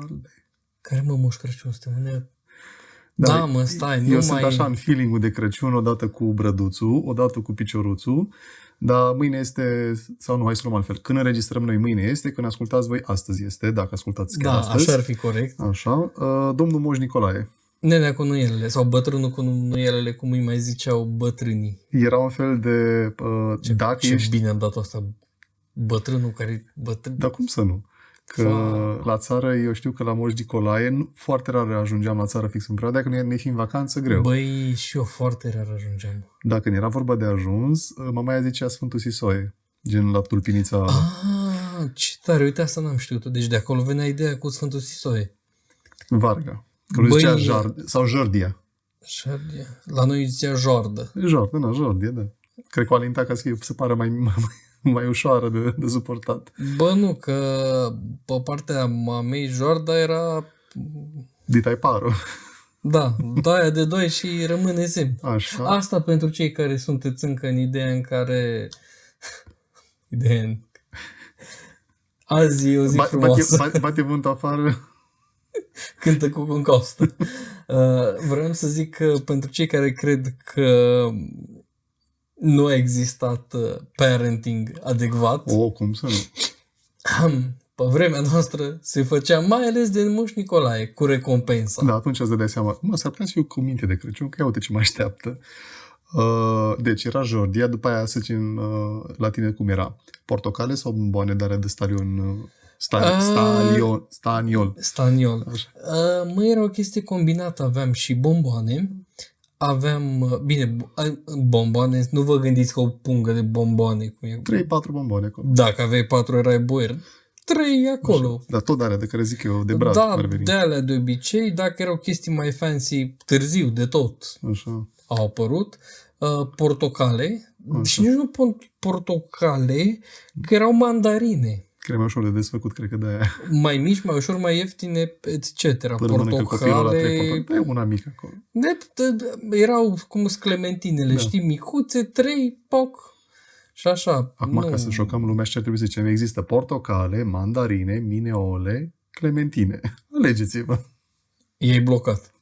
Crăciun, cuplete dalbe. Care mă Moș Crăciun? Suntem da, da, mă, stai, eu nu mai... sunt așa în feeling de Crăciun, odată cu brăduțul, odată cu picioruțul, dar mâine este, sau nu, hai să luăm altfel. Când înregistrăm noi mâine este, când ascultați voi astăzi este, dacă ascultați chiar Da, astăzi. așa ar fi corect. Așa. Uh, domnul Moș Nicolae. Nenea cu nuielele, sau bătrânul cu nuielele, cum îi mai ziceau bătrânii. Era un fel de... Uh, Ce, dacă ce ești... bine am dat asta. Bătrânul care... Bătrân... Dar cum să nu? Că Fa- la țară, eu știu că la Moș Nicolae, nu, foarte rar ajungeam la țară fix în perioada, când ne fi în vacanță, greu. Băi, și eu foarte rar ajungeam. Dacă când era vorba de ajuns, uh, mama aia zicea Sfântul Sisoie, gen la tulpinița... Ah, ce tare, uite asta n-am știut Deci de acolo venea ideea cu Sfântul Sisoie. Varga. Că lui Băi- zicea Jar, sau Jordia. Șardia. La noi zicea Jordă. Jord, da, Jordia, da. Cred că o alinta ca să fie, să pară mai, mai, mai ușoară de, de suportat. Bă, nu, că pe partea mamei Jorda era... Ditai paru. Da, daia de doi și rămâne semn. Așa. Asta pentru cei care sunteți încă în ideea în care... Ideea în... Azi e o zi Ba, bate, frumoasă. bate, bate vântul afară. Cântă cu concostă. Uh, vreau să zic că pentru cei care cred că nu a existat uh, parenting adecvat, O, cum să nu? pe vremea noastră se făcea mai ales de Moș Nicolae, cu recompensa. Da, atunci îți dădeai seama. Mă, s-ar putea să fiu cu minte de Crăciun, că ia uite ce mă așteaptă. Uh, deci era Jordia, după aia să zicem uh, la tine cum era. Portocale sau bomboane, dar de stalion, uh, sta, Ah. stalion, staniol. Staniol. Așa. Uh, mă, era o chestie combinată. Aveam și bomboane, aveam, uh, bine, uh, bomboane, nu vă gândiți că o pungă de bomboane. Cum e. 3-4 bomboane acolo. Dacă aveai patru, erai boier. Trei acolo. Dar tot alea de care zic eu, de brad, da, care veni. de alea de obicei, dacă erau chestii mai fancy, târziu de tot Așa. au apărut, uh, portocale, Așa. și nici nu pun portocale, că erau mandarine. Cred mai ușor de desfăcut, cred că de aia. Mai mici, mai ușor, mai ieftine, etc. Până mănâncă copilul la 3 Portocale, portocale. E una mică acolo. de, de, erau cum sunt clementinele, Da. știi, micuțe, trei, poc, și așa. Acum, nu, ca să șocăm lumea, și ce ar trebui să zicem, există portocale, mandarine, mineole, clementine. Alegeți-vă. E blocat.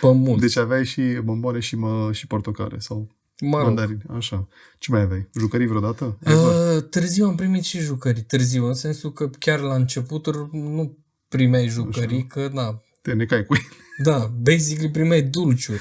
Pe mult. Deci aveai și bomboane și, mă, și portocale sau mă rog. mandarine. Așa. Ce mai aveai? Jucării vreodată? Ever? Uh, târziu am primit și jucării. Târziu, în sensul că chiar la începuturi nu primeai jucării, că na, Te necai cu ele. da, basically primeai dulciuri.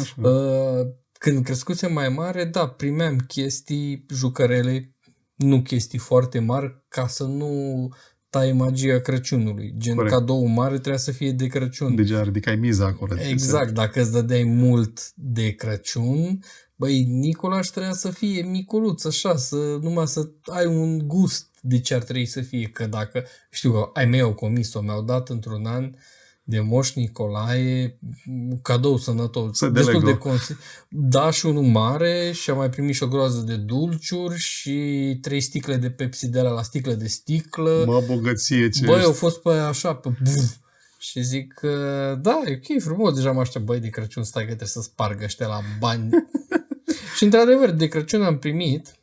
Așa. Uh, când crescusem mai mare, da, primeam chestii, jucărele, nu chestii foarte mari, ca să nu tai magia Crăciunului. Gen, Corect. cadou mare trebuia să fie de Crăciun. Deja ridicai miza acolo. Exact, dacă îți dădeai mult de Crăciun, băi, Nicolaș trebuia să fie miculuț, așa, să, numai să ai un gust de ce ar trebui să fie, că dacă, știu că ai mei au comis-o, mi-au dat într-un an de Moș Nicolae un cadou sănătos, Să de destul Lego. de consi- Da, și unul mare și am mai primit și o groază de dulciuri și trei sticle de Pepsi de la la sticlă de sticlă. Mă, bogăție ce Băi, ești. au fost pe așa, pe buf. Și zic că, da, e ok, frumos, deja mă aștept, băi, de Crăciun, stai că trebuie să spargă ăștia la bani. și într-adevăr, de Crăciun am primit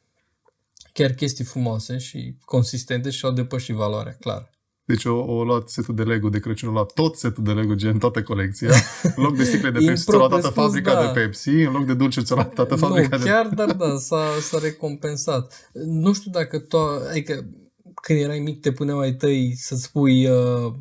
chiar chestii frumoase și consistente și au depășit valoarea, clar. Deci o, o luat setul de Lego de Crăciun, o luat tot setul de Lego, gen toată colecția. În loc de sticle de Pepsi, ți-a luat Impropriu toată spus, fabrica da. de Pepsi. În loc de dulce, ți-a luat toată fabrica nu, de chiar, dar da, s-a, s-a recompensat. Nu știu dacă to- adică când erai mic te puneau ai tăi să-ți pui uh,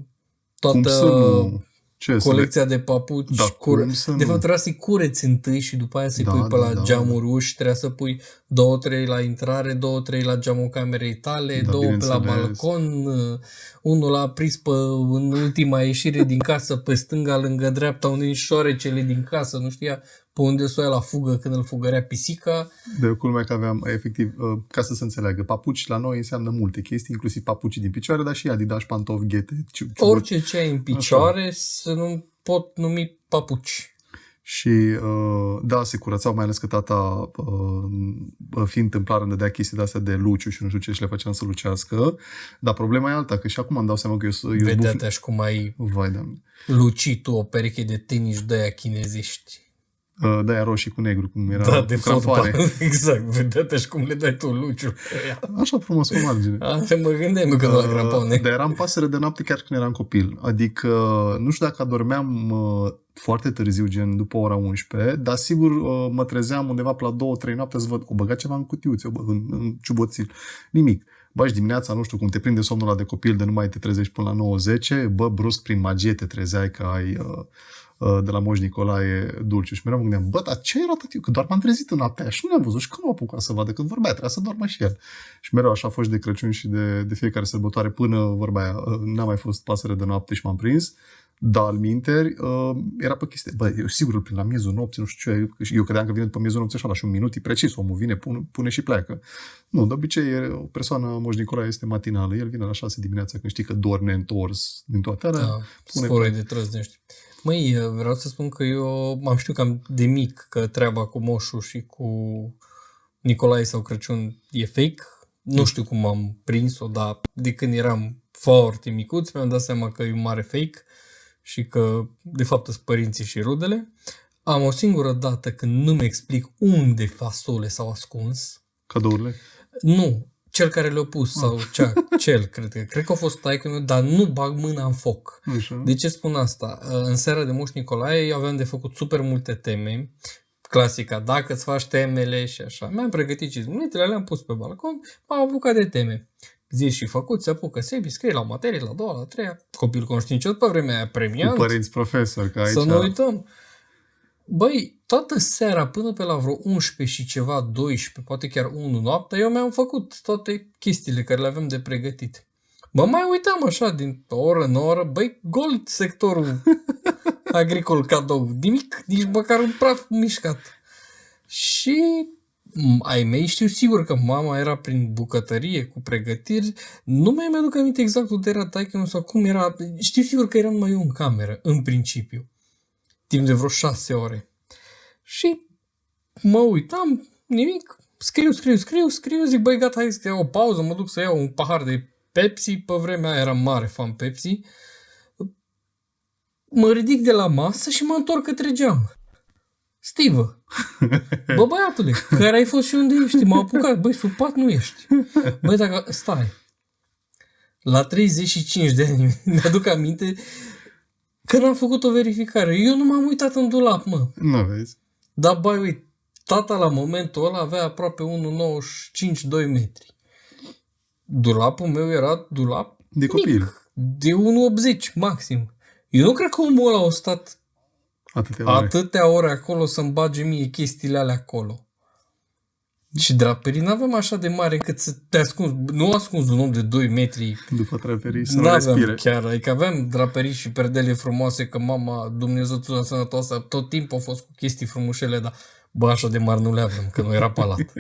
Cum toată să nu? Ce, să le... colecția de papuci. Da, cur- cum să de nu? fapt, trebuia să-i cureți întâi și după aia să-i Da, pui pe da, la da, geamuri uși, trebuia să pui două, trei la intrare, două, trei la geamul camerei tale, Da, două pe la bineînțeles. balcon, uh, unul la prins pe, în ultima ieșire din casă, pe stânga, lângă dreapta, unde șoarecele din casă, nu știa pe unde să o ia la fugă când îl fugărea pisica. De culmea că aveam, efectiv, uh, ca să se înțeleagă, papuci la noi înseamnă multe chestii, inclusiv papucii din picioare, dar și Adidas, pantofi, ghete, ciu, ciu, Orice ce ai în picioare să nu pot numi papuci. Și uh, da, se curățau, mai ales că tata, uh, fiind templar, îmi dădea chestii de-astea de luciu și nu știu ce și le făceam să lucească. Dar problema e alta, că și acum îmi dau seama că eu sunt... eu sunt Vedea-te și cum ai buf- Vai de lucit tu o pereche de tenis de aia chinezești. Uh, de aia roșii cu negru, cum era Da, de cu crafoare. fotbal. Exact, vedete și cum le dai tu luciu. Așa frumos pe margine. Așa mă gândeam eu că la Uh, crapoane. Dar eram pasăre de noapte chiar când eram copil. Adică, nu știu dacă adormeam uh, foarte târziu, gen după ora 11, dar sigur uh, mă trezeam undeva pe la 2-3 noapte să văd, o băga ceva în cutiuțe, o bă, în, în ciuboțil. Nimic. Bă, și dimineața, nu știu cum te prinde somnul ăla de copil de nu mai te trezești până la 9-10, bă, brusc prin magie te trezeai că ai uh, uh, de la Moș Nicolae dulciu. Și mereu mă gândeam, bă, dar ce era tătiu? Că doar m-am trezit în noaptea aia și nu le-am văzut și când m-a apucat să vadă când vorbea, trebuia să doarmă și el. Și mereu așa a fost de Crăciun și de, de fiecare sărbătoare până vorba aia. uh, N-am mai fost pasăre de noapte și m-am prins. Dar al minteri, uh, era pe chestie. Bă, eu sigur prin la miezul nopții, nu știu ce, eu credeam că vine după miezul nopții așa, la și un minut, e precis, omul vine, pune, pune și pleacă. Nu, de obicei e- o persoană, Moș Nicolae, este matinală. El vine la 6 dimineața când știi că doar neîntors din toate alea. Da, pune sforoi de trăznești. Măi, vreau să spun că eu am știut cam de mic că treaba cu Moșu și cu Nicolae sau Crăciun e fake. Nu știu cum am prins-o, dar de când eram foarte micuț mi-am dat seama că e un mare fake și că de fapt sunt părinții și rudele. Am o singură dată când nu-mi explic unde fasole s-au ascuns. Cadourile. Nu, cel care le-a pus sau cea, cel, cred că. Cred că a fost taică meu, dar nu bag mâna în foc. Așa. De ce spun asta? În seara de Moș Nicolae eu aveam de făcut super multe teme. Clasica, dacă îți faci temele și așa. Mi-am pregătit cizmunitele, le-am pus pe balcon, m-am apucat de teme. Zi și făcut, se apucă Sebi, scrie la o materie, la a doua, la a treia. Copil conștiincios pe vremea aia Cu premiant. părinți profesori, că aici... Să nu uităm. Băi, toată seara până pe la vreo 11 și ceva, 12, poate chiar 1 noaptea, eu mi-am făcut toate chestiile care le avem de pregătit. Mă mai uitam așa din oră în oră, băi, gol sectorul agricol cadou. Nimic, nici măcar un praf mișcat. Și m, ai mei știu sigur că mama era prin bucătărie cu pregătiri. Nu mai mi-aduc aminte exact unde era taică sau cum era. Știu sigur că eram numai eu în cameră, în principiu. Timp de vreo șase ore. Și mă uitam, nimic, scriu, scriu, scriu, scriu, zic, băi, gata, hai să iau o pauză, mă duc să iau un pahar de Pepsi, pe vremea aia eram mare fan Pepsi. Mă ridic de la masă și mă întorc către geam. Stivă, bă băiatule, care ai fost și unde ești? M-a apucat, băi, sub pat nu ești. Băi, dacă, stai, la 35 de ani, mi-aduc aminte că n-am făcut o verificare. Eu nu m-am uitat în dulap, mă. Nu vezi? Dar, bai, uite, tata la momentul ăla avea aproape 1,95-2 metri. Dulapul meu era dulap De copil. mic, de 1,80 maxim. Eu nu cred că omul ăla a stat Atâtea ore. atâtea ore acolo să-mi bage mie chestiile alea acolo. Și draperii n-aveam așa de mare încât să te ascunzi. Nu ascunzi un om de 2 metri. După traperii să nu N-aveam respire. chiar. Adică aveam draperii și perdele frumoase, că mama, Dumnezeu ți sănătoasă, tot timpul a fost cu chestii frumușele, dar bă, așa de mari nu le aveam, că nu era palat.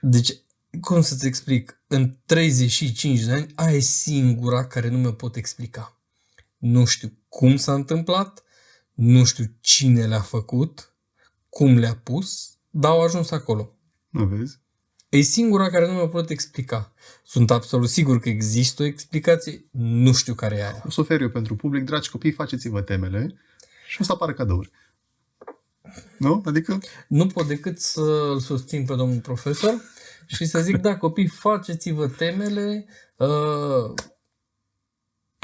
Deci, cum să-ți explic? În 35 de ani, aia e singura care nu mi-o pot explica. Nu știu cum s-a întâmplat, nu știu cine le-a făcut, cum le-a pus, dar au ajuns acolo. Nu vezi? E singura care nu mi-o pot explica. Sunt absolut sigur că există o explicație, nu știu care e aia. O să ofer eu pentru public. Dragi copii, faceți-vă temele și o să apară cadouri. Nu? Adică Nu pot decât să-l susțin pe domnul profesor și să zic, da, copii, faceți-vă temele. Uh,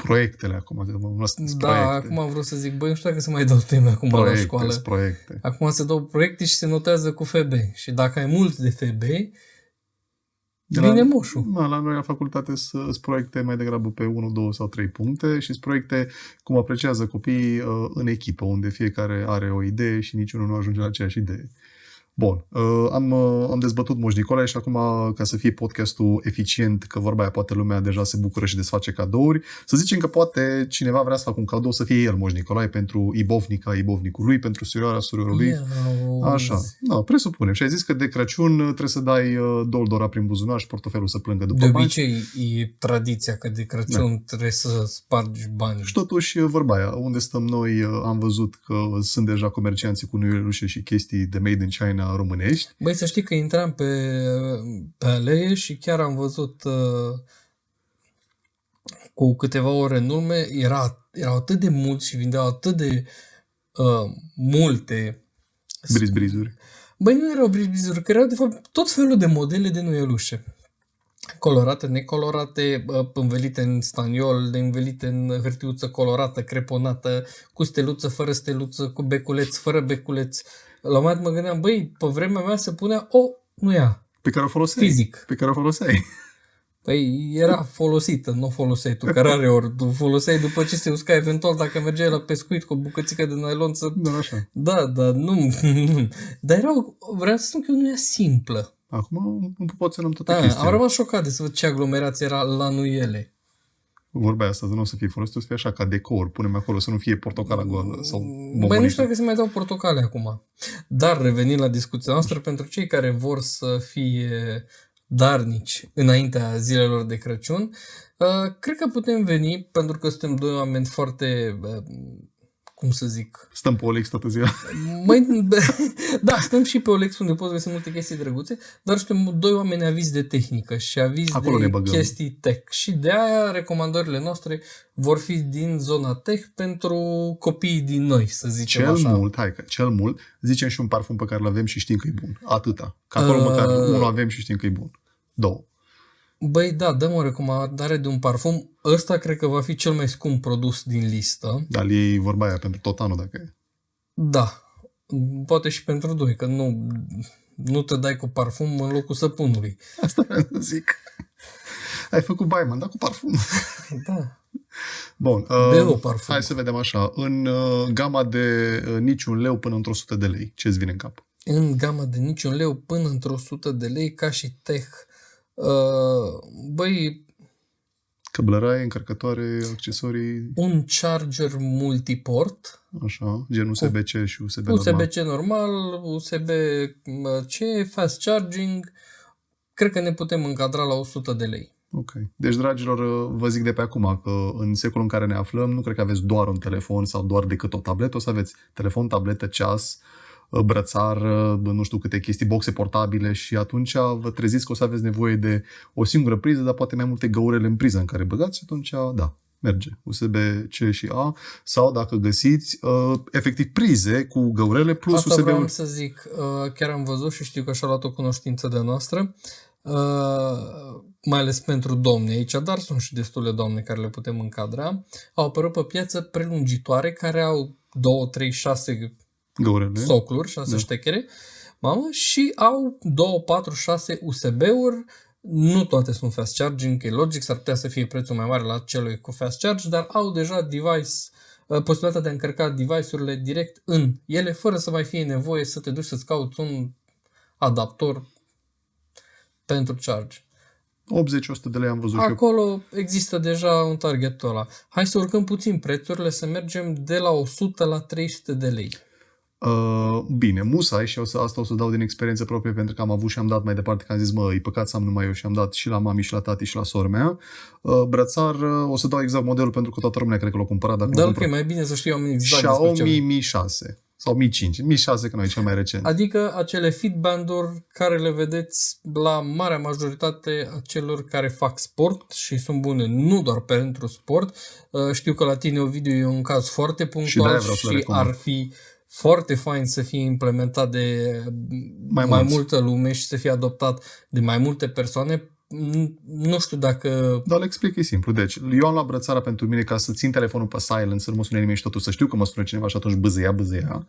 proiectele acum, că mă las da, proiecte. acum am vrut să zic, băi, nu știu dacă se mai dau teme acum la proiecte, școală. sunt proiecte. Acum se dau proiecte și se notează cu FB. Și dacă ai mulți de FB, De vine la, moșul. Da, la noi la facultate sunt proiecte mai degrabă pe 1, 2 sau 3 puncte și sunt proiecte cum apreciază copiii uh, în echipă, unde fiecare are o idee și niciunul nu ajunge la aceeași idee. Bun, uh, am, uh, am dezbătut Moș Nicolae și acum, ca să fie podcastul eficient, că vorba aia poate lumea deja se bucură și desface cadouri, să zicem că poate cineva vrea să facă un cadou să fie el Moș Nicolae pentru ibovnica ibovnicului, pentru surioara suriorului. Ia Așa, auzi. da, presupunem. Și ai zis că de Crăciun trebuie să dai uh, doldora prin buzunar și portofelul să plângă după De bani. obicei e tradiția că de Crăciun trebuie să spargi bani. Și totuși, vorba aia, unde stăm noi, uh, am văzut că sunt deja comercianții cu nuielușe și chestii de made in China românești. Băi, să știi că intram pe, pe alee și chiar am văzut uh, cu câteva ore în urmă, era, erau atât de mulți și vindeau atât de uh, multe Briz-brizuri. Băi, nu erau brizbrizuri, că erau de fapt tot felul de modele de nuielușe. Colorate, necolorate, bă, învelite în staniol, învelite în hârtiuță colorată, creponată, cu steluță, fără steluță, cu beculeț, fără beculeț. La un moment dat mă gândeam, băi, pe vremea mea se punea o nu ea, Pe care o foloseai. fizic. Pe care o foloseai. Păi era folosită, nu o foloseai tu, că rare ori tu foloseai după ce se usca, eventual dacă mergeai la pescuit cu o bucățică de nylon să... Doar așa. Da, dar nu, dar erau, vreau să spun că nu e simplă. Acum nu pot să luăm toată Da, chestia. am rămas șocat de să văd ce aglomerație era la nuiele. Vorba aia asta, nu o să fie folosit, o să fie așa, ca decor. Punem acolo să nu fie portocala goală sau Băi, nu bombonică. știu dacă se mai dau portocale acum. Dar revenind la discuția noastră, pentru cei care vor să fie darnici înaintea zilelor de Crăciun, uh, cred că putem veni, pentru că suntem doi oameni foarte, uh, cum să zic, Stăm pe Olex toată ziua. Mai, da, stăm și pe Olex unde poți găsi multe chestii drăguțe, dar suntem doi oameni avizi de tehnică și avizi Acolo de ne băgăm. chestii tech. Și de aia recomandările noastre vor fi din zona tech pentru copiii din noi, să zicem Cel așa. mult, hai că cel mult, zicem și un parfum pe care îl avem și știm că e bun. Atâta. Că acolo Uh. măcar unul avem și știm că e bun. Două. Băi, da, dăm o recomandare de un parfum. Ăsta cred că va fi cel mai scump produs din listă. Dar iei vorba aia pentru tot anul dacă e. Da, poate și pentru doi, că nu, nu te dai cu parfum în locul săpunului. Asta vreau să zic. Ai făcut Baiman, dar cu parfum. Da. Bun. Deo Uh, parfum. hai să vedem așa. În uh, gama de uh, niciun leu până într-o 100 de lei, ce-ți vine în cap? în gama de niciun leu până într-o 100 de lei ca și tech. Uh, băi, Căblăraie, încărcătoare, accesorii, un charger multiport, așa, gen USB-C și USB, normal. USB-C normal, USB-C, fast charging, cred că ne putem încadra la 100 de lei. Ok. Deci, dragilor, uh, vă zic de pe acum că în secolul în care ne aflăm, nu cred că aveți doar un telefon sau doar decât o tabletă, o să aveți telefon, tabletă, ceas, uh, brățar, uh, nu știu câte chestii, boxe portabile și atunci vă treziți că o să aveți nevoie de o singură priză, dar poate mai multe găurele în priză în care băgați și atunci, da, merge. USB-C și A sau dacă găsiți uh, efectiv prize cu găurele plus Asta vreau USB-ul. să zic, uh, chiar am văzut și știu că și-a luat o cunoștință de noastră, uh, mai ales pentru domni aici, dar sunt și destule domne care le putem încadra, au apărut pe piață prelungitoare care au 2, 3, 6 Găurele. socluri, 6 Da. ștechere, mamă, și au 2, 4, 6 USB-uri, nu toate sunt fast charging, că e logic, s-ar putea să fie prețul mai mare la celui cu fast charge, dar au deja device, uh, posibilitatea de a încărca device-urile direct în ele, fără să mai fie nevoie să te duci să-ți cauți un adaptor pentru charge. 80-100 de lei am văzut și eu. Acolo există deja un target ăla. Hai să urcăm puțin prețurile, să mergem de la 100 la 300 de lei. Uh, bine, musai și o să, asta o să dau din experiență proprie pentru că am avut și am dat mai departe că am zis, mă, e păcat să am numai eu și am dat și la mami și la tati și la sora mea. Uh, brățar, uh, o să dau exact modelul pentru că toată lumea cred că l-a cumpărat. Dacă Dar l-a ok, cumpărat. mai bine să știu oamenii exact despre ce Xiaomi vorbim. Mi 6 sau Mi 5. Mi 6 că nu e cel mai recent. Adică acele fitband-uri care le vedeți la marea majoritate a celor care fac sport și sunt bune nu doar pentru sport. Uh, Știu că la tine, Ovidiu, e un caz foarte de-aia punctual vreau să le și recomand. ar fi foarte fain să fie implementat de Mai mai, mai mulți. multă lume și să fie adoptat de mai multe persoane. Mm, Nu știu dacă Dar le explic, e simplu. Deci, eu am luat brățara pentru mine ca să țin telefonul pe silent, să nu mă sune nimeni și totul să știu că mă sună cineva și atunci băzăia, băzăia.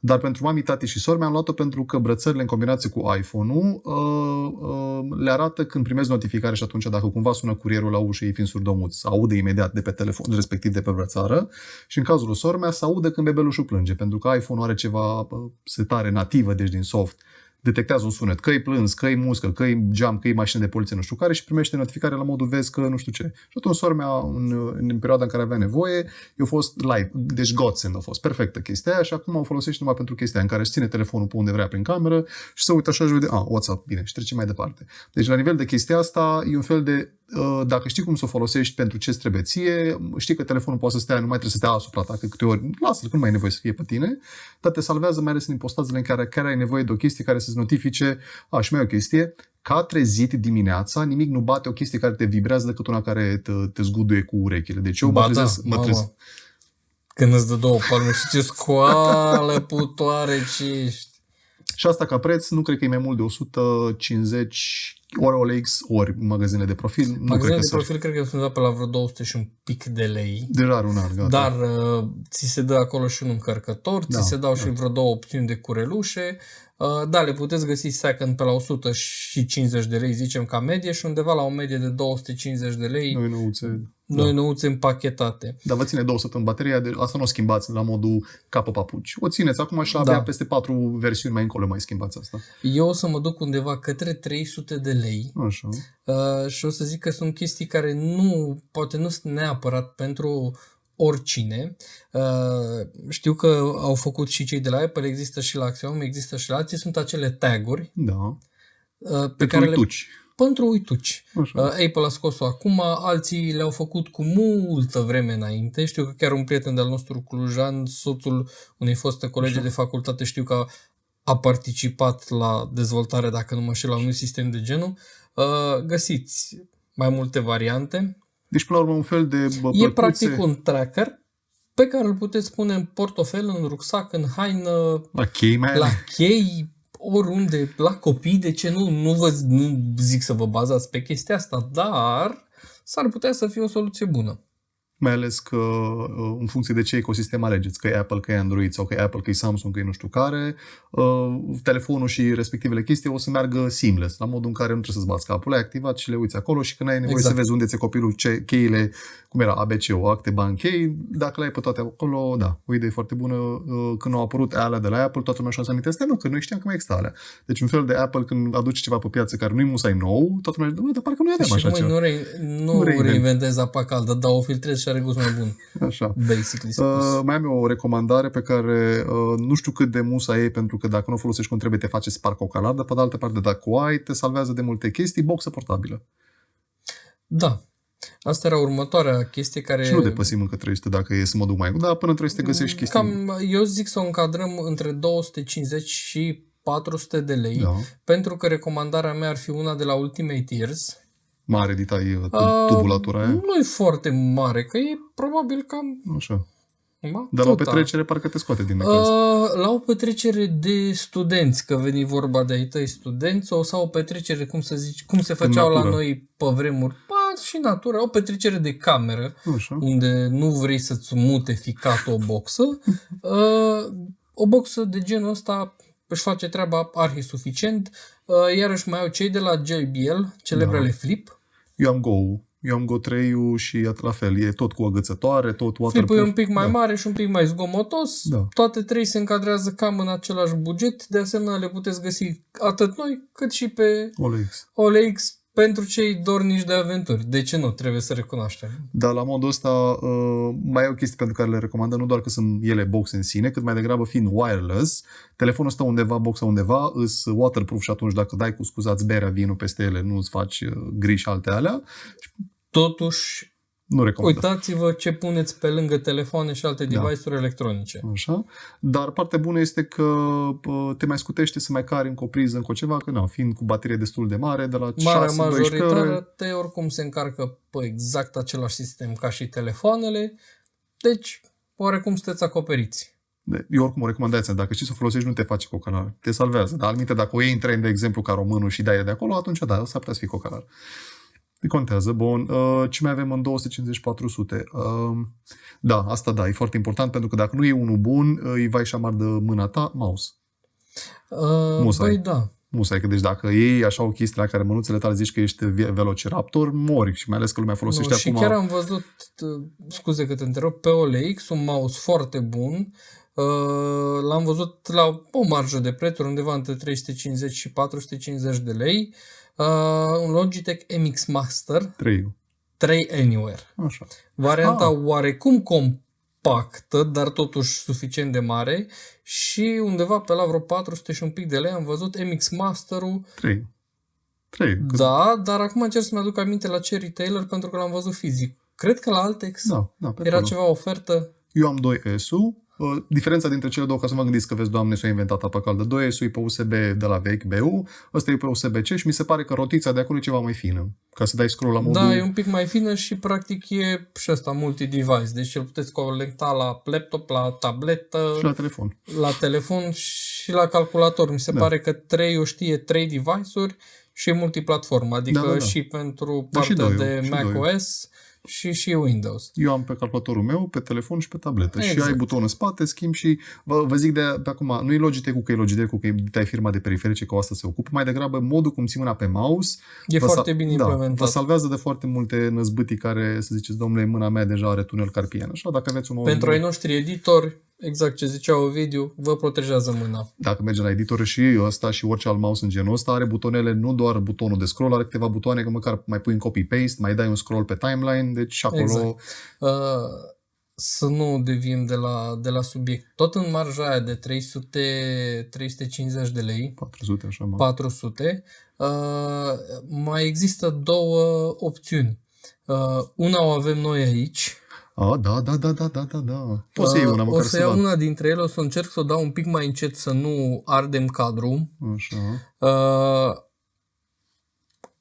Dar pentru mami, tati și sori mi-am luat-o pentru că brățările în combinație cu iPhone-ul uh, uh, le arată când primezi notificare și atunci dacă cumva sună curierul la ușă, ei fiind surdomuți, aude imediat de pe telefon, respectiv de pe brățară și în cazul lui sora mea se aude când bebelușul plânge, pentru că iPhone-ul are ceva uh, setare nativă, deci din soft, detectează un sunet, că-i plâns, că-i muscă, că-i geam, că-i mașină de poliție, nu știu care și primește notificare la modul vezi că nu știu ce. Și atunci sora mea, în, în perioada în care avea nevoie, eu fost live, deci godsend a fost, perfectă chestia aia și acum o folosește numai pentru chestia aia în care își ține telefonul pe unde vrea prin cameră și se uită așa și vede, a, WhatsApp, bine, și trece mai departe. Deci la nivel de chestia asta e un fel de, uh, dacă știi cum să o folosești pentru ce trebuie ție, știi că telefonul poate să stea, nu mai trebuie să stea asupra ta, că câte ori, lasă-l, că nu mai e nevoie să fie pe tine, dar te salvează mai ales în impostazele în care, care ai nevoie de o chestie care să-ți notifice, a, și mai e o chestie, ca trezit dimineața, nimic nu bate o chestie care te vibrează decât una care te, te zguduie cu urechile. Deci eu Ba mă da, trezesc, mă mamă. trezesc, Când îți dă două palme și ce scoală putoare ce ești. Și asta ca preț, nu cred că e mai mult de 150 ori OLX, ori magazinele de profil. Nu cred Magazinele că de s-ar- profil cred că sunt dat pe la vreo 200 și un pic de lei. Deja are un an, gata. Dar uh, ți se dă acolo și un încărcător, Da, ți se dau da. și vreo două opțiuni de curelușe. Uh, da, le puteți găsi second pe la 150 de lei, zicem ca medie, și undeva la o medie de 250 de lei, Noi nouțe. noi nouțe împachetate. Dar vă ține două săptămâni bateria, de asta nu o schimbați la modul capă papuci. O țineți acum și la Da. abia peste patru versiuni mai încolo mai schimbați asta. Eu o să mă duc undeva către 300 de lei Așa. uh, și o să zic că sunt chestii care nu, poate nu sunt neapărat pentru oricine. Uh, știu că au făcut și cei de la Apple, există și la Xiaomi, există și la alții, sunt acele taguri Da. uh, pe Pentru care le uituci. pentru uituci. Așa. Uh, Apple a scos-o acum, alții le-au făcut cu multă vreme înainte. Știu că chiar un prieten de-al nostru clujan, soțul unei foste colegi Așa. de facultate, știu că a, a participat la dezvoltare, dacă nu mă știu, la unui sistem de genul. Uh, Găsiți mai multe variante. Deci, până la urmă, un fel de bă, E plăcuțe. practic un tracker pe care îl puteți pune în portofel, în rucsac, în haină, La chei mai la la... chei, oriunde, la copii, de ce nu? Nu, vă, nu zic să vă bazați pe chestia asta, dar s-ar putea să fie o soluție bună. Mai ales că uh, în funcție de ce ecosistem alegeți, că e Apple, că e Android sau că e Apple, că e Samsung, că e nu știu care, uh, telefonul și respectivele chestii o să meargă seamless, la modul în care nu trebuie să-ți bați capul, le-ai activat și le uiți acolo și când ai nevoie Exact. să vezi unde ți copilul, ce, cheile, cum era ABC-ul, acte, bani, chei, dacă le ai pe toate acolo, da, o idee foarte bună. Uh, Când au apărut alea de la Apple, toată lumea și-a să aminte, nu, că noi știam că mai există alea. Deci un fel de Apple când aduce ceva pe piață care nu-i musai nou, toată lumea zice, "Bă, dar parcă nu aveam și așa măi, ceva. nu, re, nu, Nu reinvent. reinventezi apa caldă, dar o filtrezi și are gust mai bun, Așa. basically spus. Uh, mai am eu o recomandare pe care uh, nu știu cât de musa e, pentru că dacă nu o folosești cum trebuie, te face spark ocalar, dar pe de altă parte, dacă o ai, te salvează de multe chestii, boxă portabilă. Da. Asta era următoarea chestie care... Și nu depăsim încă 300 dacă e să mă duc mai Da, până în 300 găsești chestii. Cam, eu zic să o încadrăm între 250 și 400 de lei, Da. pentru că recomandarea mea ar fi una de la Ultimate Years. Mare ditai uh, Uh, tubulatura aia. Nu e foarte mare, că e probabil cam... Așa. Ba, Dar la o tot, da. petrecere parcă te scoate din necaz. Uh, la o petrecere de studenți, că veni vorba de ai tăi studenți, o sau o petrecere, cum să zici, cum se făceau la natură. noi pe vremuri, ba, și natura, o petrecere de cameră, Așa. unde nu vrei să-ți mute ficat o boxă, uh, o boxă de genul ăsta își face treaba arhi suficient, uh, iarăși mai au cei de la JBL, celebrele Da. Flip. Eu am Go. Eu am Go 3 și iată la fel. E tot cu agățătoare, tot Flipul waterproof. e un pic mai da. mare și un pic mai zgomotos. Da. Toate trei se încadrează cam în același buget. De asemenea, le puteți găsi atât noi, cât și pe OLX. OLX pentru cei dornici de aventuri. De ce nu? Trebuie să recunoaștem. Dar la modul ăsta uh, mai e o chestie pentru care le recomandă, nu doar că sunt ele box în sine, cât mai degrabă fiind wireless, telefonul stă undeva, boxa undeva, îs waterproof și atunci dacă dai cu scuzați berea, vinul peste ele, nu îți faci uh, gri și alte alea, Totuși, nu recomand. uitați-vă ce puneți pe lângă telefoane și alte Da. device-uri electronice. Așa. Dar partea bună este că uh, te mai scutește să mai cari încă o priză, încă o ceva, că na, fiind cu baterie destul de mare, de la Marea 6-12 majoritate oricum se încarcă pe exact același sistem ca și telefoanele, deci oarecum sunteți acoperiți. De- Eu oricum o recomandație, dacă știi să o folosești, nu te face cocalar. Te salvează. Dar alminte, dacă o iei în tren, de exemplu, ca românul și dai de acolo, atunci da, s-ar putea să fii cocalar. Nu contează. Bun. Uh, ce mai avem în 250-400? Uh, da, asta da, e foarte important, pentru că dacă nu e unul bun, uh, îi vai și amar de mâna ta, mouse. Uh, Musai. Băi, da. Musai, că deci dacă iei așa o chestie la care mânuțele tale zici că ești ve- velociraptor, mori și mai ales că lumea folosește Nu, și acum... chiar am văzut, uh, scuze că te întreb, pe OLX un mouse foarte bun. Uh, L-am văzut la o marjă de prețuri, undeva între 350 și 450 de lei. Uh, Un Logitech MX Master 3 3 Anywhere. Așa. Varianta Ah. oarecum compactă, dar totuși suficient de mare și undeva pe la vreo 400 și un pic de lei am văzut MX Master-ul 3. 3. Da, dar acum încerc să-mi aduc aminte la ce retailer pentru că l-am văzut fizic. Cred că la Altex Da, da, pe era acolo. ceva ofertă. Eu am 2S-ul, Uh, diferența dintre cele două, ca să vă gândiți că vezi, doamne, s-a inventat apa caldă. Doi e sui pe USB de la vechi, BU, ăsta e pe USB-C și mi se pare că rotița de acolo e ceva mai fină. Ca să dai scroll la modul... Da, e un pic mai fină și practic e și ăsta multi-device. Deci îl puteți conecta la laptop, la tabletă, Și la telefon. la telefon și la calculator. Mi se Da. pare că trei, o știe trei device-uri și e multiplatformă, adică Da, da, da. și pentru Da, și partea doi, de și doi. macOS și și Windows. Eu am pe calculatorul meu, pe telefon și pe tabletă. Și Exact. ai buton în spate, schimb și vă, vă zic de, de acum, nu e Logitech că e Logitech că e dita firma de periferice că o asta se ocupă, mai degrabă modul cum ții mâna pe mouse. E vă foarte sa- bine da, implementat. Vă salvează de foarte multe năzbâtii care, să ziceți, domnule, mâna mea deja are tunel carpian. Așa, dacă aveți un mouse Pentru ai noștri editori, exact ce zicea Ovidiu, vă protejează mâna. dacă merge la editor și ăsta și orice alt mouse în genul ăsta are butonele, nu doar butonul de scroll, are câteva butoane că măcar mai pui în copy-paste, mai dai un scroll pe timeline, deci și acolo Exact. Uh, să nu deviem de la, de la subiect. Tot în marja aia de 300, 350 de lei, 400 așa, mă. 400, uh, mai există două opțiuni. Uh, una o avem noi aici. A, da, da, da, da, da, da, da. Poți să iei una, Uh, o măcar să să iau vad. una dintre ele, o să încerc să o dau un pic mai încet să nu ardem cadrul. Așa. Uh,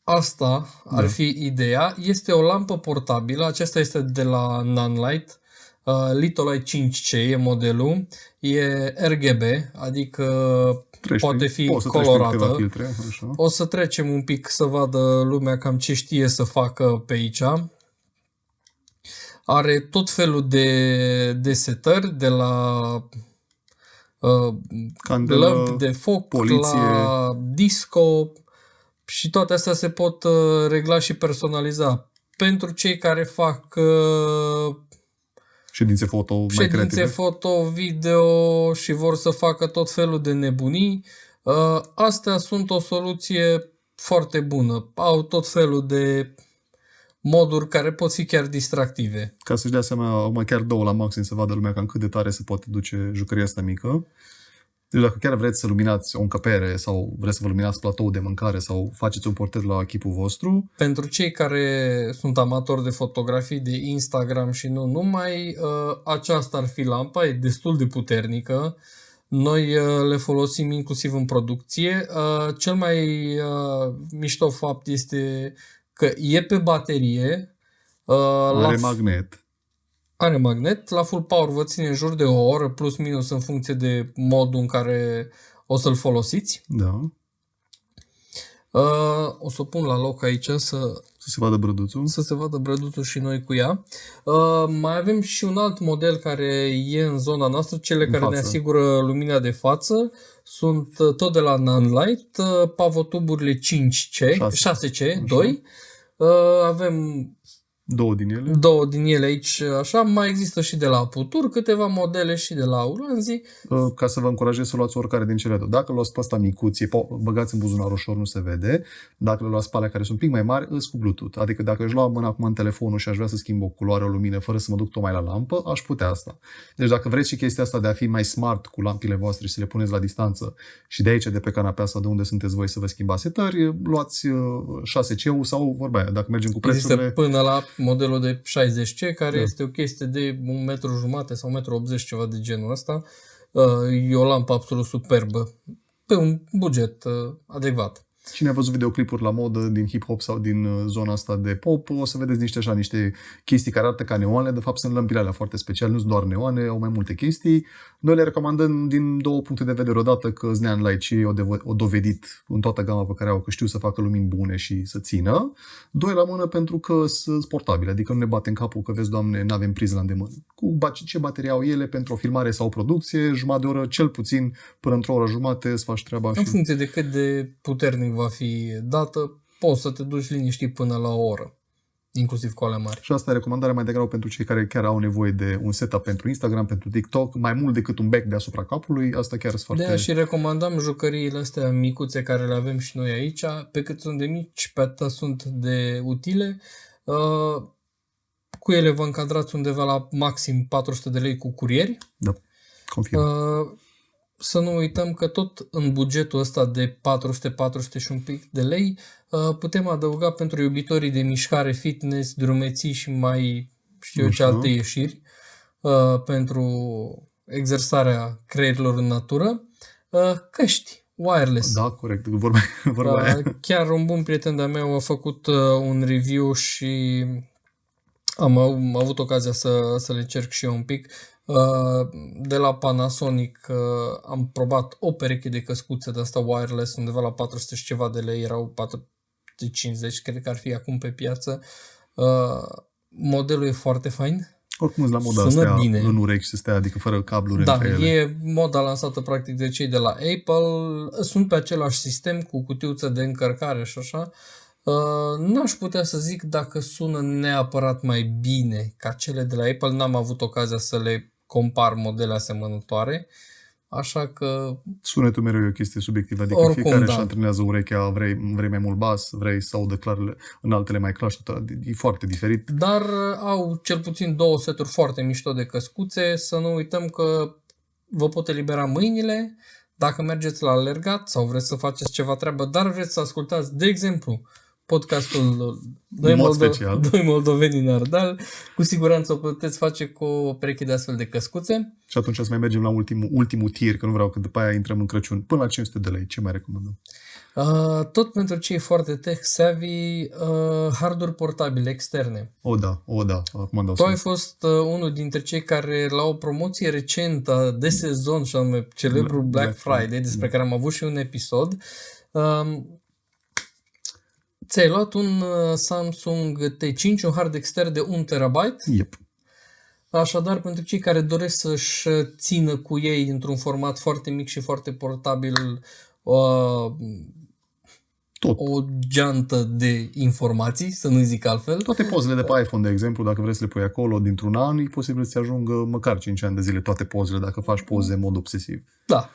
asta ar Da. fi ideea. Este o lampă portabilă, aceasta este de la Nanlite. Uh, Litolite 5C e modelul, e RGB, adică Treci poate prin- fi poți să treci prin colorată. câteva filtre, așa. O să trecem un pic să vadă lumea cam ce știe să facă pe aici. Are tot felul de, de setări, de la uh, Candelă, lămpi de foc, poliție. la disco și toate astea se pot uh, regla și personaliza. Pentru cei care fac uh, ședințe foto mai ședințe creative. foto, video și vor să facă tot felul de nebunii, uh, astea sunt o soluție foarte bună. Au tot felul de moduri care pot fi chiar distractive. Ca să-și dea seama, mai chiar două la maxim să vadă lumea cam cât de tare se poate duce jucăria asta mică. Deci dacă chiar vreți să luminați o încăpere sau vreți să vă luminați platou de mâncare sau faceți un portret la chipul vostru, Pentru cei care sunt amatori de fotografii, de Instagram și nu numai, uh, aceasta ar fi lampa, e destul de puternică. Noi uh, le folosim inclusiv în producție. Uh, Cel mai uh, mișto fapt este că e pe baterie, uh, la are f- magnet. are magnet, la full power vă ține în jur de o oră, plus minus în funcție de modul în care o să-l folosiți. Da. Uh, O să o pun la loc aici să Să se vadă brăduțul. să se vadă brăduțul și noi cu ea. Uh, mai avem și un alt model care e în zona noastră, cele În care ne față. asigură lumina de față. Sunt uh, tot de la Nanlite, uh, pavotuburile 5C, Șase. 6C, 2. Uh, avem Două din ele. două din ele aici, așa. Mai există și de la Putur, câteva modele și de la Ulanzi. Uh, ca să vă încurajez să luați oricare din cele două. Dacă le luați pe asta micuț, e po- băgați în buzunar ușor, nu se vede. Dacă le luați pe alea care sunt un pic mai mari, îs cu Bluetooth. Adică dacă își lua mâna acum în telefonul și aș vrea să schimb o culoare, o lumină, fără să mă duc tocmai la lampă, aș putea asta. Deci dacă vreți și chestia asta de a fi mai smart cu lampile voastre și să le puneți la distanță și de aici, de pe canapea asta de unde sunteți voi să vă schimbați setări, luați uh, 6C-ul sau vorba aia, dacă mergem cu Există prețurile... până la modelul de 60C, care Da. este o chestie de un metru jumate sau 1,80 m, ceva de genul ăsta. Uh, E o lampă absolut superbă, pe un buget uh, adecvat. Cine a văzut videoclipuri la modă din hip-hop sau din uh, zona asta de pop, o să vedeți niște așa, niște chestii care arată ca neoane, de fapt sunt lămpile alea foarte speciale, nu sunt doar neoane, au mai multe chestii. Noi le recomandăm din două puncte de vedere. Odată că Znean Light și o, devo- o dovedit în toată gama pe care au că știu să facă lumini bune și să țină. Doi la mână pentru că sunt portabile, adică nu ne bate în capul că vezi, doamne, nu avem priză la îndemână. Cu ba- ce baterie au ele pentru o filmare sau o producție, jumătate de oră, cel puțin până într-o oră jumate să faci treaba În și... funcție de cât de puternic va fi dată, poți să te duci liniștit până la o oră, inclusiv cu alea mari. Și asta e recomandarea mai degrabă pentru cei care chiar au nevoie de un setup pentru Instagram, pentru TikTok, mai mult decât un back deasupra capului. Asta chiar sunt De foarte... aia și recomandam jucăriile astea micuțe care le avem și noi aici, pe cât sunt de mici, pe atât sunt de utile. Uh, Cu ele vă încadrați undeva la maxim 400 de lei cu curieri. Da, confirm. Uh, Să nu uităm că tot în bugetul ăsta de 400-400 și un pic de lei uh, putem adăuga pentru iubitorii de mișcare, fitness, drumeții și mai știu eu ce Așa. alte ieșiri uh, pentru exersarea creierilor în natură, uh, căști wireless. Da, corect. Vorba, vorba Uh, aia. chiar un bun prieten de-a meu a făcut uh, un review și am, au- am avut ocazia să, să le încerc și eu un pic. Uh, de la Panasonic uh, am probat o pereche de căscuțe de asta wireless, undeva la 400 și ceva de lei, erau 450, cred că ar fi acum pe piață. Uh, modelul e foarte fain. Oricum sunt la moda Sună astea bine. în urechi să stea, adică fără cabluri Da, între ele. e moda lansată practic de cei de la Apple. Sunt pe același sistem cu cutiuță de încărcare și așa. Uh, n-aș putea să zic dacă sună neapărat mai bine ca cele de la Apple. N-am avut ocazia să le compar modele asemănătoare. Așa că Sunetul mereu e o chestie subiectivă, adică Oricum, fiecare da. își antrenează urechea, vrei, vrei mai mult bas, vrei să audă clarele, în altele mai clar și tot, e foarte diferit. Dar uh, au cel puțin două seturi foarte mișto de căscuțe. Să nu uităm că vă pot elibera mâinile dacă mergeți la alergat sau vreți să faceți ceva treabă, dar vreți să ascultați, de exemplu, podcastul Doi, În mod Moldo- special. Doi Moldoveni în Ardal, cu siguranță o puteți face cu o pereche de astfel de căscuțe. Și atunci să mai mergem la ultimul, ultimul tir, că nu vreau că după aia intrăm în Crăciun. Până la 500 de lei, ce mai recomandăm? Uh, tot pentru cei foarte tech-savvy, uh, harduri portabile externe. O, da, o, da, acum dau Tu ai sus. fost uh, unul dintre cei care la o promoție recentă de sezon, și anume celebrul Black Black Friday, Friday, despre care am avut și un episod, um, ți-ai luat un uh, Samsung T5, un hard extern de 1 TB, Yep. așadar pentru cei care doresc să-și țină cu ei într-un format foarte mic și foarte portabil uh, Tot. o geantă de informații, să nu zic altfel. Toate pozele de pe iPhone, de exemplu, dacă vrei să le pui acolo dintr-un an, e posibil să-ți ajungă măcar 5 ani de zile toate pozele, dacă faci poze în mod obsesiv. Da,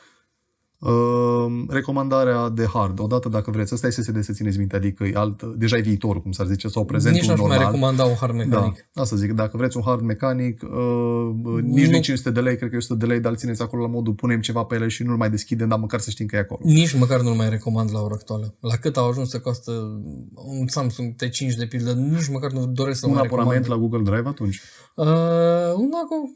Uh, recomandarea de hard, odată dacă vreți, asta e SSD să țineți minte, adică e alt, deja e viitorul, cum s-ar zice, sau prezentul nici n-aș normal. mai recomanda un hard Da, mecanic. asta zic, dacă vreți un hard mecanic, uh, nici nu Nu. 500 de lei, cred că e 100 de lei, dar îl țineți acolo la modul, punem ceva pe ele și nu-l mai deschidem, dar măcar să știm că e acolo. Nici măcar nu-l mai recomand la ora actuală. La cât au ajuns să costă un Samsung T5 de pildă, nici măcar nu doresc să Un mai abonament recomand. la Google Drive atunci. Uh, un aco-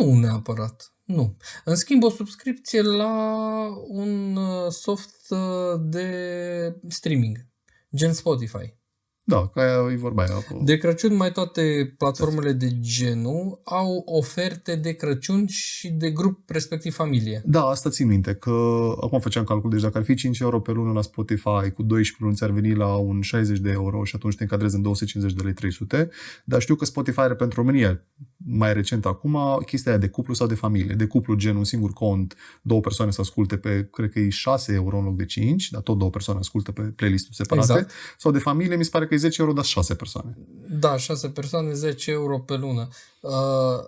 nu neapărat. Nu. În schimb, o subscripție la un uh, soft uh, de streaming, gen Spotify. Da, că aia e vorba aia. Cu... De Crăciun mai toate platformele de genul au oferte de Crăciun și de grup, respectiv familie. Da, asta țin minte, că acum făceam calcul, deci dacă ar fi 5 euro pe lună la Spotify, cu 12 luni ți-ar veni la un 60 de euro și atunci te încadrezi în 250 de lei 300, dar știu că Spotify are pentru România, mai recent acum, chestia aia de cuplu sau de familie. De cuplu, gen un singur cont, două persoane să asculte pe, cred că e 6 euro în loc de 5, dar tot două persoane ascultă pe playlist-uri separate. Exact. Sau de familie, mi se pare că e 10 euro, dar 6 persoane. Da, 6 persoane, 10 euro pe lună. Uh,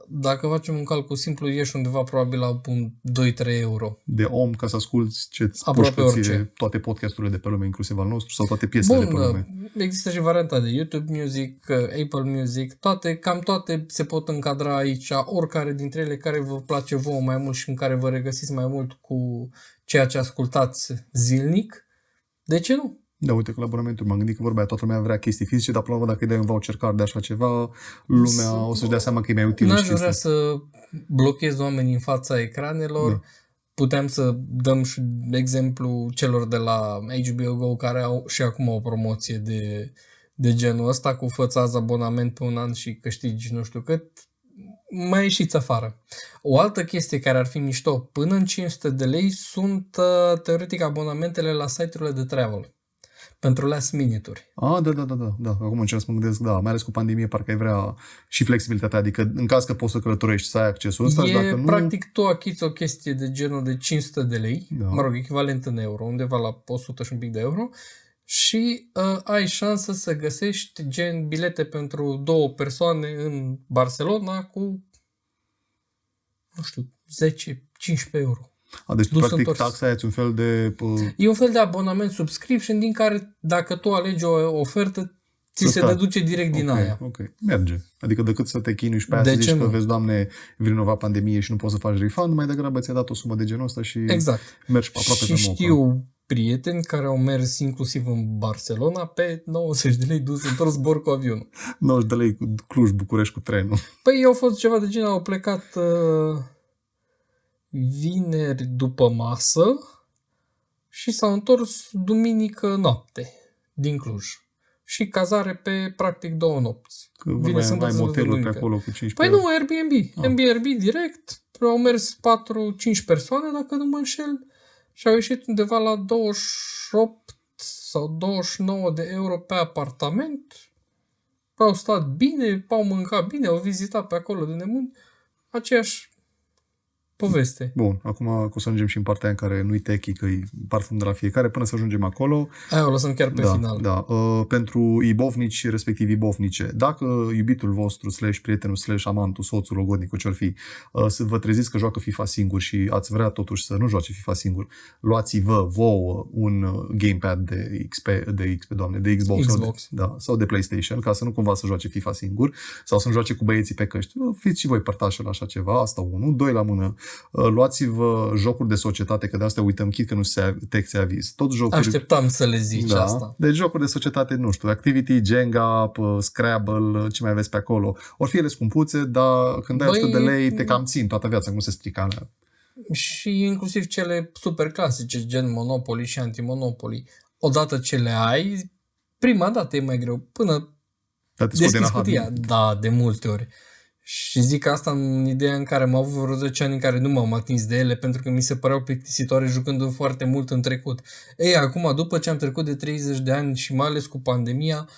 Dacă facem un calcul simplu, ieși undeva probabil la un 2-3 euro. De om ca să asculti ce-ți Aproape puși pe ție orice. toate podcasturile de pe lume, inclusiv al nostru, sau toate piesele Bun, de pe lume. uh, există și varianta de YouTube Music, uh, Apple Music, toate, cam toate se pot încadra aici, oricare dintre ele care vă place vouă mai mult și în care vă regăsiți mai mult cu ceea ce ascultați zilnic. De ce nu? Da, uite, că la abonamentul m-am gândit că vorba aia, toată lumea vrea chestii fizice, dar până la urmă, dacă îi dai un voucher card de așa ceva, lumea o să-și dea seama că e mai util N-aș și vrea chestia. să blochez oamenii în fața ecranelor. Da. Puteam să dăm și exemplu celor de la HBO Go care au și acum o promoție de, de genul ăsta cu fățați abonament pe un an și câștigi nu știu cât. Mai ieșiți afară. O altă chestie care ar fi mișto până în 500 de lei sunt uh, teoretic abonamentele la site-urile de travel pentru last minute-uri. A, da, da, da, da, da. Acum încerc să mă gândesc, da, mai ales cu pandemie, parcă ai vrea și flexibilitatea, adică în caz că poți să călătorești, să ai accesul ăsta, și E, dacă nu... practic, tu achizi o chestie de genul de 500 de lei, Da. mă rog, echivalent în euro, undeva la 100 și un pic de euro, și uh, ai șansă să găsești gen bilete pentru două persoane în Barcelona cu, nu știu, 10-15 euro. A, deci, dus practic, întors. taxa aia e un fel de... Uh, E un fel de abonament subscription din care, dacă tu alegi o ofertă, ți Să se stai. deduce direct din ok, aia. Ok, merge. Adică decât să te chinui și pe aia De să ce zici că nu? vezi, doamne, vinova pandemie și nu poți să faci refund, mai degrabă ți-a dat o sumă de genul ăsta și Exact. mergi pe aproape și pe mocă. știu prieteni care au mers inclusiv în Barcelona pe 90 de lei dus întors zbor cu avionul. 90 de lei cu Cluj, București cu trenul. Păi au fost ceva de genul, au plecat uh, vineri după masă și s-au întors duminică noapte din Cluj. Și cazare pe practic două nopți. Că Vine mai, sâmbătă, mai sâmbătă, moteluri pe duminică. acolo cu 15 Păi euro. nu, Airbnb. Ah. Airbnb direct. Au mers 4-5 persoane, dacă nu mă înșel, și au ieșit undeva la 28 sau 29 de euro pe apartament. Au stat bine, au mâncat bine, au vizitat pe acolo de nemun. Aceeași poveste. Bun, acum că o să ajungem și în partea în care nu-i techie, că e parfum de la fiecare, până să ajungem acolo. Aia o lăsăm chiar pe da, final. Da, uh, pentru ibovnici, respectiv ibovnice. Dacă iubitul vostru, slash prietenul, slash amantul, soțul, logodnicul, ce-or fi, uh, să vă treziți că joacă FIFA singur și ați vrea totuși să nu joace FIFA singur, luați-vă vouă un uh, gamepad de XP, de XP, doamne, de Xbox, Xbox. Sau, de, da, sau de PlayStation, ca să nu cumva să joace FIFA singur sau să nu joace cu băieții pe căști. Uh, Fiți și voi părtașă la așa ceva, asta unul. Doi la mână, uh, luați-vă jocuri de societate, că de asta uităm chit că nu se text aviz. Tot jocuri Așteptam să le zici da. asta. Deci jocuri de societate, nu știu, Activity, Jenga, p- Scrabble, ce mai aveți pe acolo. Or fi ele scumpuțe, dar când ai Băi, 100 de lei, te cam țin toată viața, cum se strică alea. Și inclusiv cele super clasice, gen Monopoly și Antimonopoly. Odată ce le ai, prima dată e mai greu. Până Dar te scoți din deschizi rahat. cutia. Da, de multe ori. Și zic asta în ideea în care am avut vreo 10 ani în care nu m-am atins de ele pentru că mi se păreau plictisitoare jucând foarte mult în trecut. Ei, acum, după ce am trecut de 30 de ani și mai ales cu pandemia,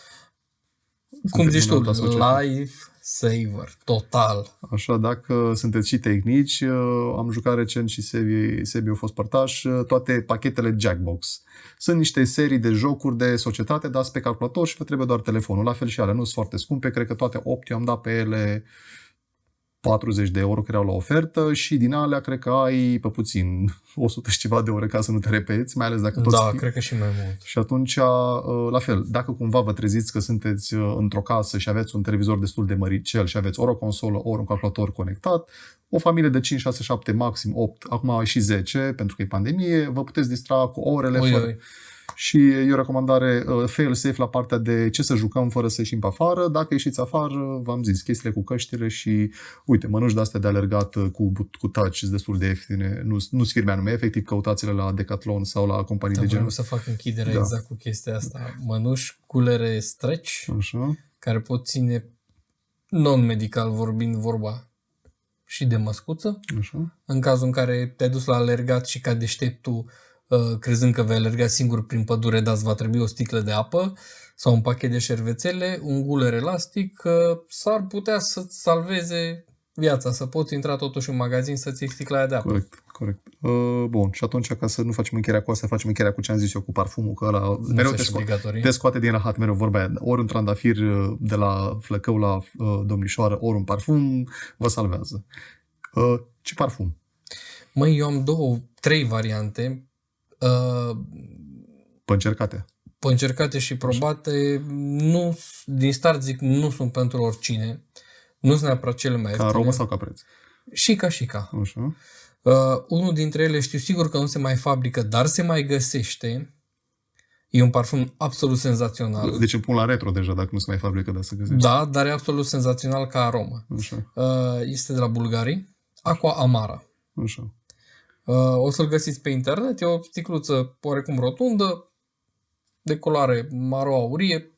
cum zici în tu, alta societate. life saver, total. Așa, dacă sunteți și tehnici, uh, am jucat recent și Sebi, Sebi a fost părtaș, uh, toate pachetele Jackbox. Sunt niște serii de jocuri de societate, dați pe calculator și vă trebuie doar telefonul. La fel și alea, nu sunt foarte scumpe, cred că toate 8 eu am dat pe ele 40 de euro care erau la ofertă și din alea cred că ai pe puțin 100 și ceva de ore ca să nu te repeți, mai ales dacă toți Da, fi- cred că și mai mult. și atunci, uh, la fel, dacă cumva vă treziți că sunteți uh, într-o casă și aveți un televizor destul de măricel și aveți ori o consolă, ori un calculator conectat, o familie de 5, 6, 7, maxim 8, acum și 10, pentru că e pandemie, vă puteți distra cu orele Oi, fără. oi. Și e o recomandare uh, fail safe la partea de ce să jucăm fără să ieșim pe afară. Dacă ieșiți afară, v-am zis, chestiile cu căștile și, uite, mănuși de-astea de alergat uh, cu, but- cu touch, sunt destul de ieftine. Nu nu firme anume, efectiv căutați-le la Decathlon sau la companii Am de genul. vrut să fac închiderea Da. exact cu chestia asta. Mănuși, culere stretch, Așa. care pot ține non-medical vorbind vorba și de măscuță. Așa. În cazul în care te-ai dus la alergat și ca deșteptul, uh, crezând că vei alerga singur prin pădure, dar îți va trebui o sticlă de apă sau un pachet de șervețele, un guler elastic, uh, s-ar putea să-ți salveze viața, să poți intra totuși în magazin să-ți iei sticla aia de apă. Corect, corect. Uh, bun, și atunci ca să nu facem încheierea cu asta, facem încheierea cu ce am zis eu cu parfumul, că ăla Nu mereu se te, și sco- obligatorii. te scoate din rahat, mereu vorba aia. Ori un trandafir uh, de la flăcău la uh, domnișoară, ori un parfum, vă salvează. Uh, ce parfum? Măi, eu am două, trei variante. Uh, Pe încercate. pe încercate și probate, nu, din start zic, nu sunt pentru oricine. Nu sunt neapărat cele mai Ca ieftine. aromă sau ca preț? Și ca și ca. Așa. Uh, unul dintre ele știu sigur că nu se mai fabrică, dar se mai găsește. E un parfum absolut senzațional. Deci îmi pun la retro deja, dacă nu se mai fabrică, dar să găsești. Da, dar e absolut senzațional ca aromă. Așa, Uh, este de la Bulgarii. Aqua Amara. așa. Uh, o să-l găsiți pe internet. E o sticluță oarecum rotundă, de culoare maro-aurie,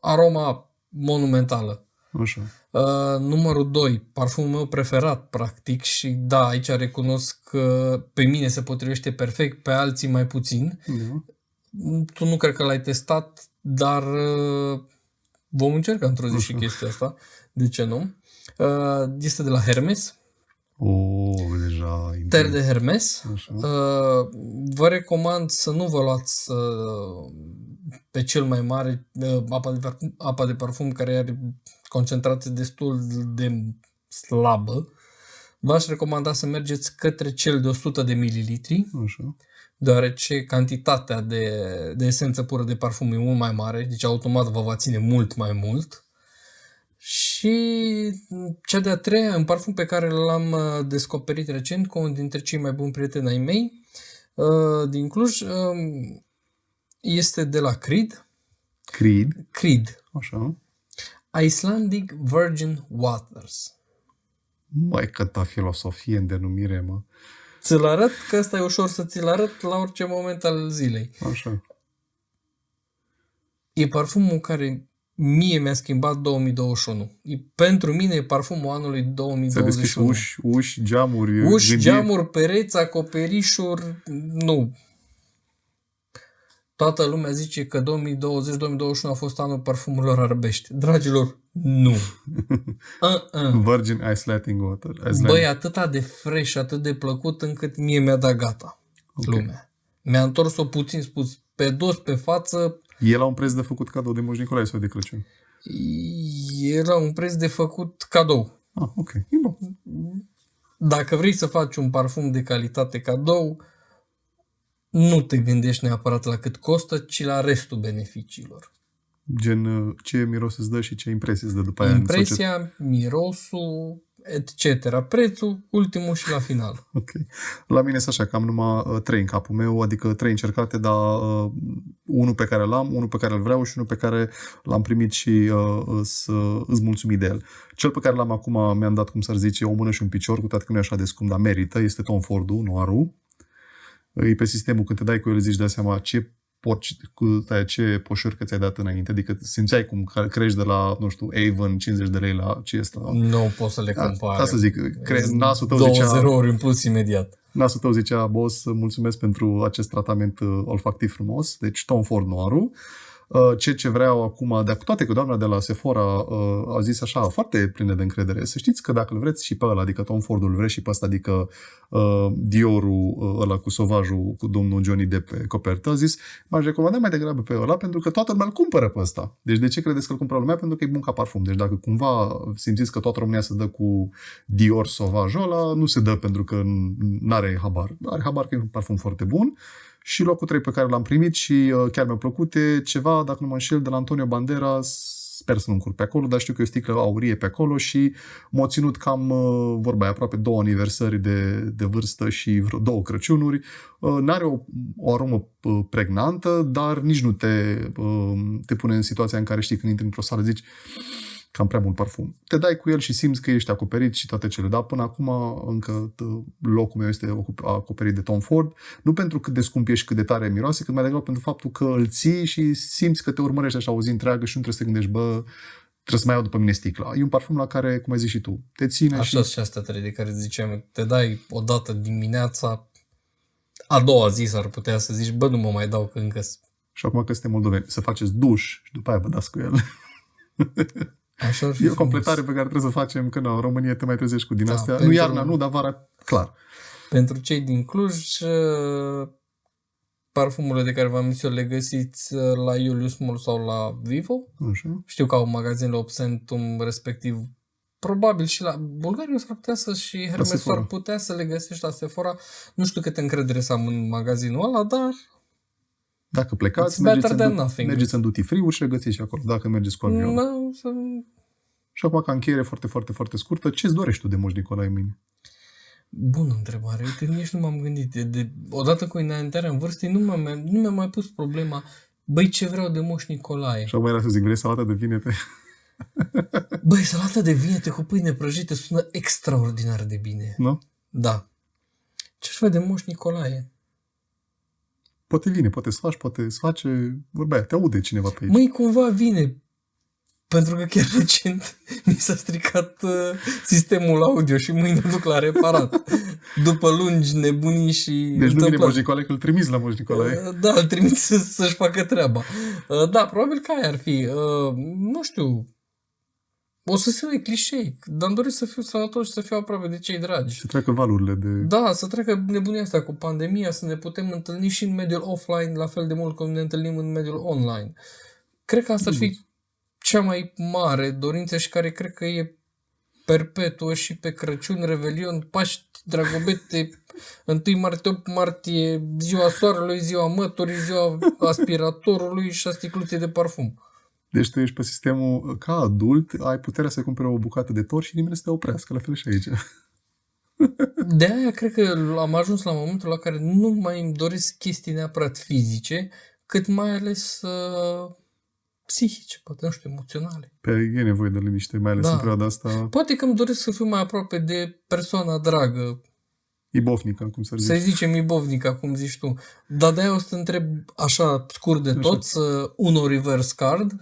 aroma monumentală. Așa. Uh, numărul 2, parfumul meu preferat, practic, și da, aici recunosc că pe mine se potrivește perfect, pe alții mai puțin. Da. Tu nu cred că l-ai testat, dar uh, vom încerca într-o zi și Așa. chestia asta. De ce nu? Uh, este de la Hermes, O, deja... Ter de Hermes. Așa. Uh, vă recomand să nu vă luați uh, pe cel mai mare uh, apa, de parfum, apa de parfum care are concentrație destul de slabă. V-aș recomanda să mergeți către cel de 100 de mililitri, Așa. deoarece cantitatea de, de esență pură de parfum e mult mai mare, deci automat vă va ține mult mai mult. Și cea de-a treia, un parfum pe care l-am uh, descoperit recent cu unul dintre cei mai buni prieteni ai mei uh, din Cluj, um, este de la Creed. Creed. Creed, Așa. Icelandic Virgin Waters. Mai câta filosofie în denumire, mă. ți-l arăt, că ăsta e ușor să ți-l arăt la orice moment al zilei. Așa. E parfumul care mie mi-a schimbat 2021. E, pentru mine e parfumul anului Ți-a 2021. deschis uși, uși, geamuri, Uși, gândiri. geamuri, pereți, acoperișuri, nu. Toată lumea zice că 2020-2021 a fost anul parfumurilor arabești. Dragilor, nu. Uh-uh. Virgin Isolating Water. Isolating. Băi, atâta de fresh, atât de plăcut, încât mie mi-a dat gata Ok. lumea. Mi-a întors-o puțin spus pe dos, pe față, E la un preț de făcut cadou de Moș Nicolae sau de Crăciun? era un preț de făcut cadou. Ah, ok. E bun. Dacă vrei să faci un parfum de calitate cadou, nu te gândești neapărat la cât costă, ci la restul beneficiilor. Gen, uh, ce miros îți dă și ce impresie îți dă după aia în societate. Impresia, mirosul, etc. Prețul, ultimul și la final. Ok. La mine este așa, că am numai uh, trei în capul meu, adică trei încercate, dar uh, unul pe care l-am, unul pe care îl vreau și unul pe care l-am primit și uh, îs, uh, îs mulțumit de el. Cel pe care l-am acum mi-am dat, cum s-ar zice, o mână și un picior, cu toate că nu e așa de scump, dar merită, este Tom Ford-ul, Noirul. E pe sistemul, când te dai cu el, zici, dai seama ce porci, cu aia, ce poșurcă ți-ai dat înainte, adică simțeai cum crești de la, nu știu, Avon 50 de lei la ce este la... Nu pot să le Da, compare. ca să zic, cre- nasul tău Două zicea, zerouri în plus imediat. nasul tău zicea, boss, mulțumesc pentru acest tratament uh, olfactiv frumos, deci Tom Ford Noirul. Uh, Ce ce vreau acum, de cu toate că doamna de la Sephora uh, a zis așa, foarte plină de încredere, să știți că dacă îl vreți și pe ăla, adică Tom Fordul, îl vreți și pe ăsta, adică uh, Diorul uh, ăla cu sovajul, cu domnul Johnny Depp pe copertă, a zis, m-aș recomanda mai degrabă pe ăla, pentru că toată lumea îl cumpără pe ăsta. Deci de ce credeți că îl cumpără lumea? Pentru că e bun ca parfum. Deci dacă cumva simțiți că toată România se dă cu Dior sovajul ăla, nu se dă pentru că nu are habar. Are habar că e un parfum foarte bun. Și locul 3 pe care l-am primit și uh, chiar mi-a plăcut e ceva, dacă nu mă înșel, de la Antonio Banderas, sper să nu încurc pe acolo, dar știu că e o sticlă aurie pe acolo și m-a ținut cam, uh, vorba aia, aproape două aniversări de, de vârstă și vreo două Crăciunuri. Uh, N-are o, o aromă uh, pregnantă, dar nici nu te, uh, te pune în situația în care știi când intri într-o sală zici cam prea mult parfum. Te dai cu el și simți că ești acoperit și toate cele. Dar până acum încă t- locul meu este ocup- acoperit de Tom Ford. Nu pentru cât de scump ești, cât de tare miroase, cât mai degrabă pentru faptul că îl ții și simți că te urmărește așa o zi întreagă și nu trebuie să te gândești, bă, trebuie să mai iau după mine sticla. E un parfum la care, cum ai zis și tu, te ține Așa și... și astea trei de care ziceam, te dai o dată dimineața, a doua zi s-ar putea să zici, bă, nu mă mai dau că încă Și acum că suntem moldoveni, să faceți duș și după aia vă dați cu el. Așa ar fi E o frumos. completare pe care trebuie să o facem, că nu, în România te mai trezești cu din Da, astea. Nu pentru- iarna, nu, dar vara, clar. Pentru cei din Cluj, uh, parfumurile de care v-am zis eu le găsiți uh, la Julius Mall sau la Vivo. Așa. Știu că au magazinele Obsentum, respectiv probabil și la Bulgaria s-ar putea să și Hermes Sephora. ar putea să le găsești la Sephora. Nu știu câte încredere să am în magazinul ăla, dar Dacă plecați, It's mergeți better în, than du- nothing. mergeți în duty free și le găsiți și acolo, dacă mergeți cu avion. nu, să... Și acum, ca încheiere foarte, foarte, foarte scurtă, ce-ți dorești tu de Moș Nicolae mâine? Bună întrebare. Uite, nici nu m-am gândit. De, de, odată cu înaintarea în vârstă, nu, mi-am, nu mi-am mai pus problema Băi, ce vreau de Moș Nicolae? Și acum era să zic, vrei salată de vinete? Băi, salata de vinete cu pâine prăjită sună extraordinar de bine. nu? Da. Ce-aș vrea de Moș Nicolae? Poate vine, poate să faci, poate să face... Vorbea, te aude cineva pe aici. Măi, cumva vine. Pentru că chiar recent mi s-a stricat uh, sistemul audio și mâine duc la reparat. După lungi nebunii și deci nu vine întâmplări. Moș Nicolae, că îl trimiți la Moș Nicolae. Uh, Da, îl trimit să, să-și facă treaba. Uh, Da, probabil că aia ar fi. Uh, Nu știu. O să sune clișei, dar îmi doresc să fiu sănătos și să fiu aproape de cei dragi. Să treacă valurile de... Da, să treacă nebunia asta cu pandemia, să ne putem întâlni și în mediul offline la fel de mult cum ne întâlnim în mediul online. Cred că asta ar fi cea mai mare dorință și care cred că e perpetuă și pe Crăciun, Revelion, Paști, Dragobete, 1 martie, 8 martie, ziua soarelui, ziua măturii, ziua aspiratorului și a sticluței de parfum. Deci tu ești pe sistemul, ca adult, ai puterea să cumpere o bucată de tort și nimeni să te oprească, la fel și aici. De aia cred că am ajuns la momentul la care nu mai îmi doresc chestii neapărat fizice, cât mai ales uh, psihice, poate, nu știu, emoționale. Pe e nevoie de liniște, mai ales Da. în perioada asta. Poate că îmi doresc să fiu mai aproape de persoana dragă Ibofnica, cum să zici. Să-i zicem Ibovnica, cum zici tu. Dar de-aia o să te întreb așa scurt de tot, să un reverse card.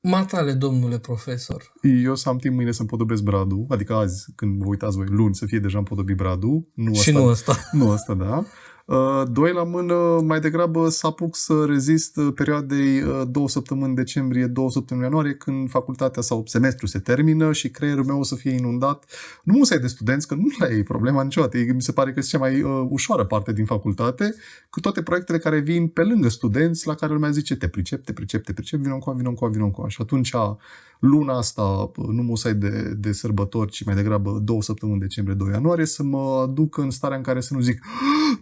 Matale, domnule profesor. Eu să am timp mâine să-mi podobesc bradul, adică azi, când vă uitați voi, luni, să fie deja împodobit bradul. Nu Și asta, nu ăsta. Nu asta, da. Uh, Doi la mână, mai degrabă să apuc să rezist uh, perioadei uh, două săptămâni decembrie, două săptămâni ianuarie, când facultatea sau semestrul se termină și creierul meu o să fie inundat. Nu musai de studenți, că nu la ei problema niciodată. Mi se pare că este cea mai uh, ușoară parte din facultate, cu toate proiectele care vin pe lângă studenți, la care lumea zice te pricep, te pricep, te pricep, vină încoa, vină încoa, vină încoa. Și atunci luna asta, nu musai de, de sărbători, ci mai degrabă două săptămâni decembrie, 2 ianuarie, să mă aduc în starea în care să nu zic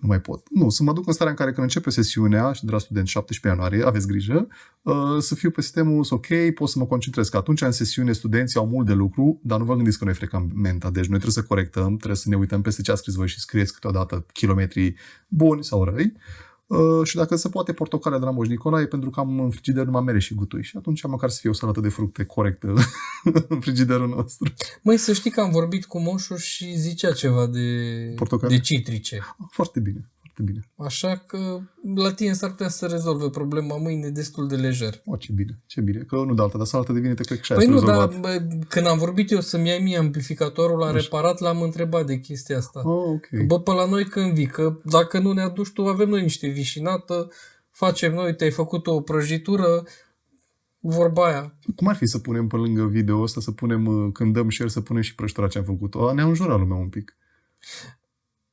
nu mai pot. Nu, să mă duc în starea în care când începe sesiunea, și de la student 17 ianuarie, aveți grijă, uh, să fiu pe sistemul ok, pot să mă concentrez, că atunci în sesiune studenții au mult de lucru, dar nu vă gândiți că noi frecamenta, deci noi trebuie să corectăm, trebuie să ne uităm peste ce a scris voi și scrieți câteodată kilometri buni sau răi. Uh, și dacă se poate portocalea de la Moș Nicolae, pentru că am în frigider numai mere și gutui. Și atunci măcar să fie o salată de fructe corectă în frigiderul nostru. Măi, să știi că am vorbit cu moșul și zicea ceva de, Portocale? de citrice. Foarte bine, foarte bine. Așa că la tine s-ar putea să rezolve problema mâine destul de lejer. O, ce bine, ce bine. Că nu de alta, dar salată de vinete, cred că și aia Păi s-a nu, dar rezolvat. bă, când am vorbit eu să-mi iei mie amplificatorul, l-am Așa. reparat, l-am întrebat de chestia asta. Oh, ok. Bă, pe la noi când vii, că dacă nu ne aduci tu, avem noi niște vișinată, facem noi, te-ai făcut o prăjitură, vorba aia. Cum ar fi să punem pe lângă video ăsta, să punem, uh, când dăm share, să punem și prăjitura ce am făcut-o? Ne-a înjurat lumea un pic.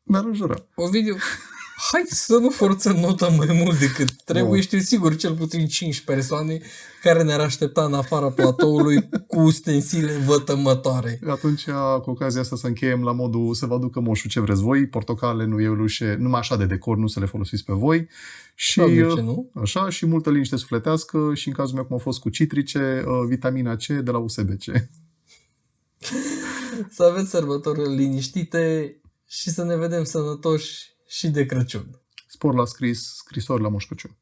Ne-a înjurat. Ovidiu, hai să nu forțăm nota mai mult decât trebuie. Nu. Știu sigur cel puțin 5 persoane care ne-ar aștepta în afara platoului cu ustensile vătămătoare. Atunci, cu ocazia asta, să încheiem la modul să vă aducă moșul ce vreți voi, portocale, nu eurușe, numai așa de decor, nu să le folosiți pe voi. Și, Da, de ce uh, nu? Așa, și multă liniște sufletească și în cazul meu, cum a fost cu citrice, uh, vitamina C de la USBC. Să aveți sărbători liniștite și să ne vedem sănătoși și de Crăciun. Spor la scris, scrisori la Moș Crăciun.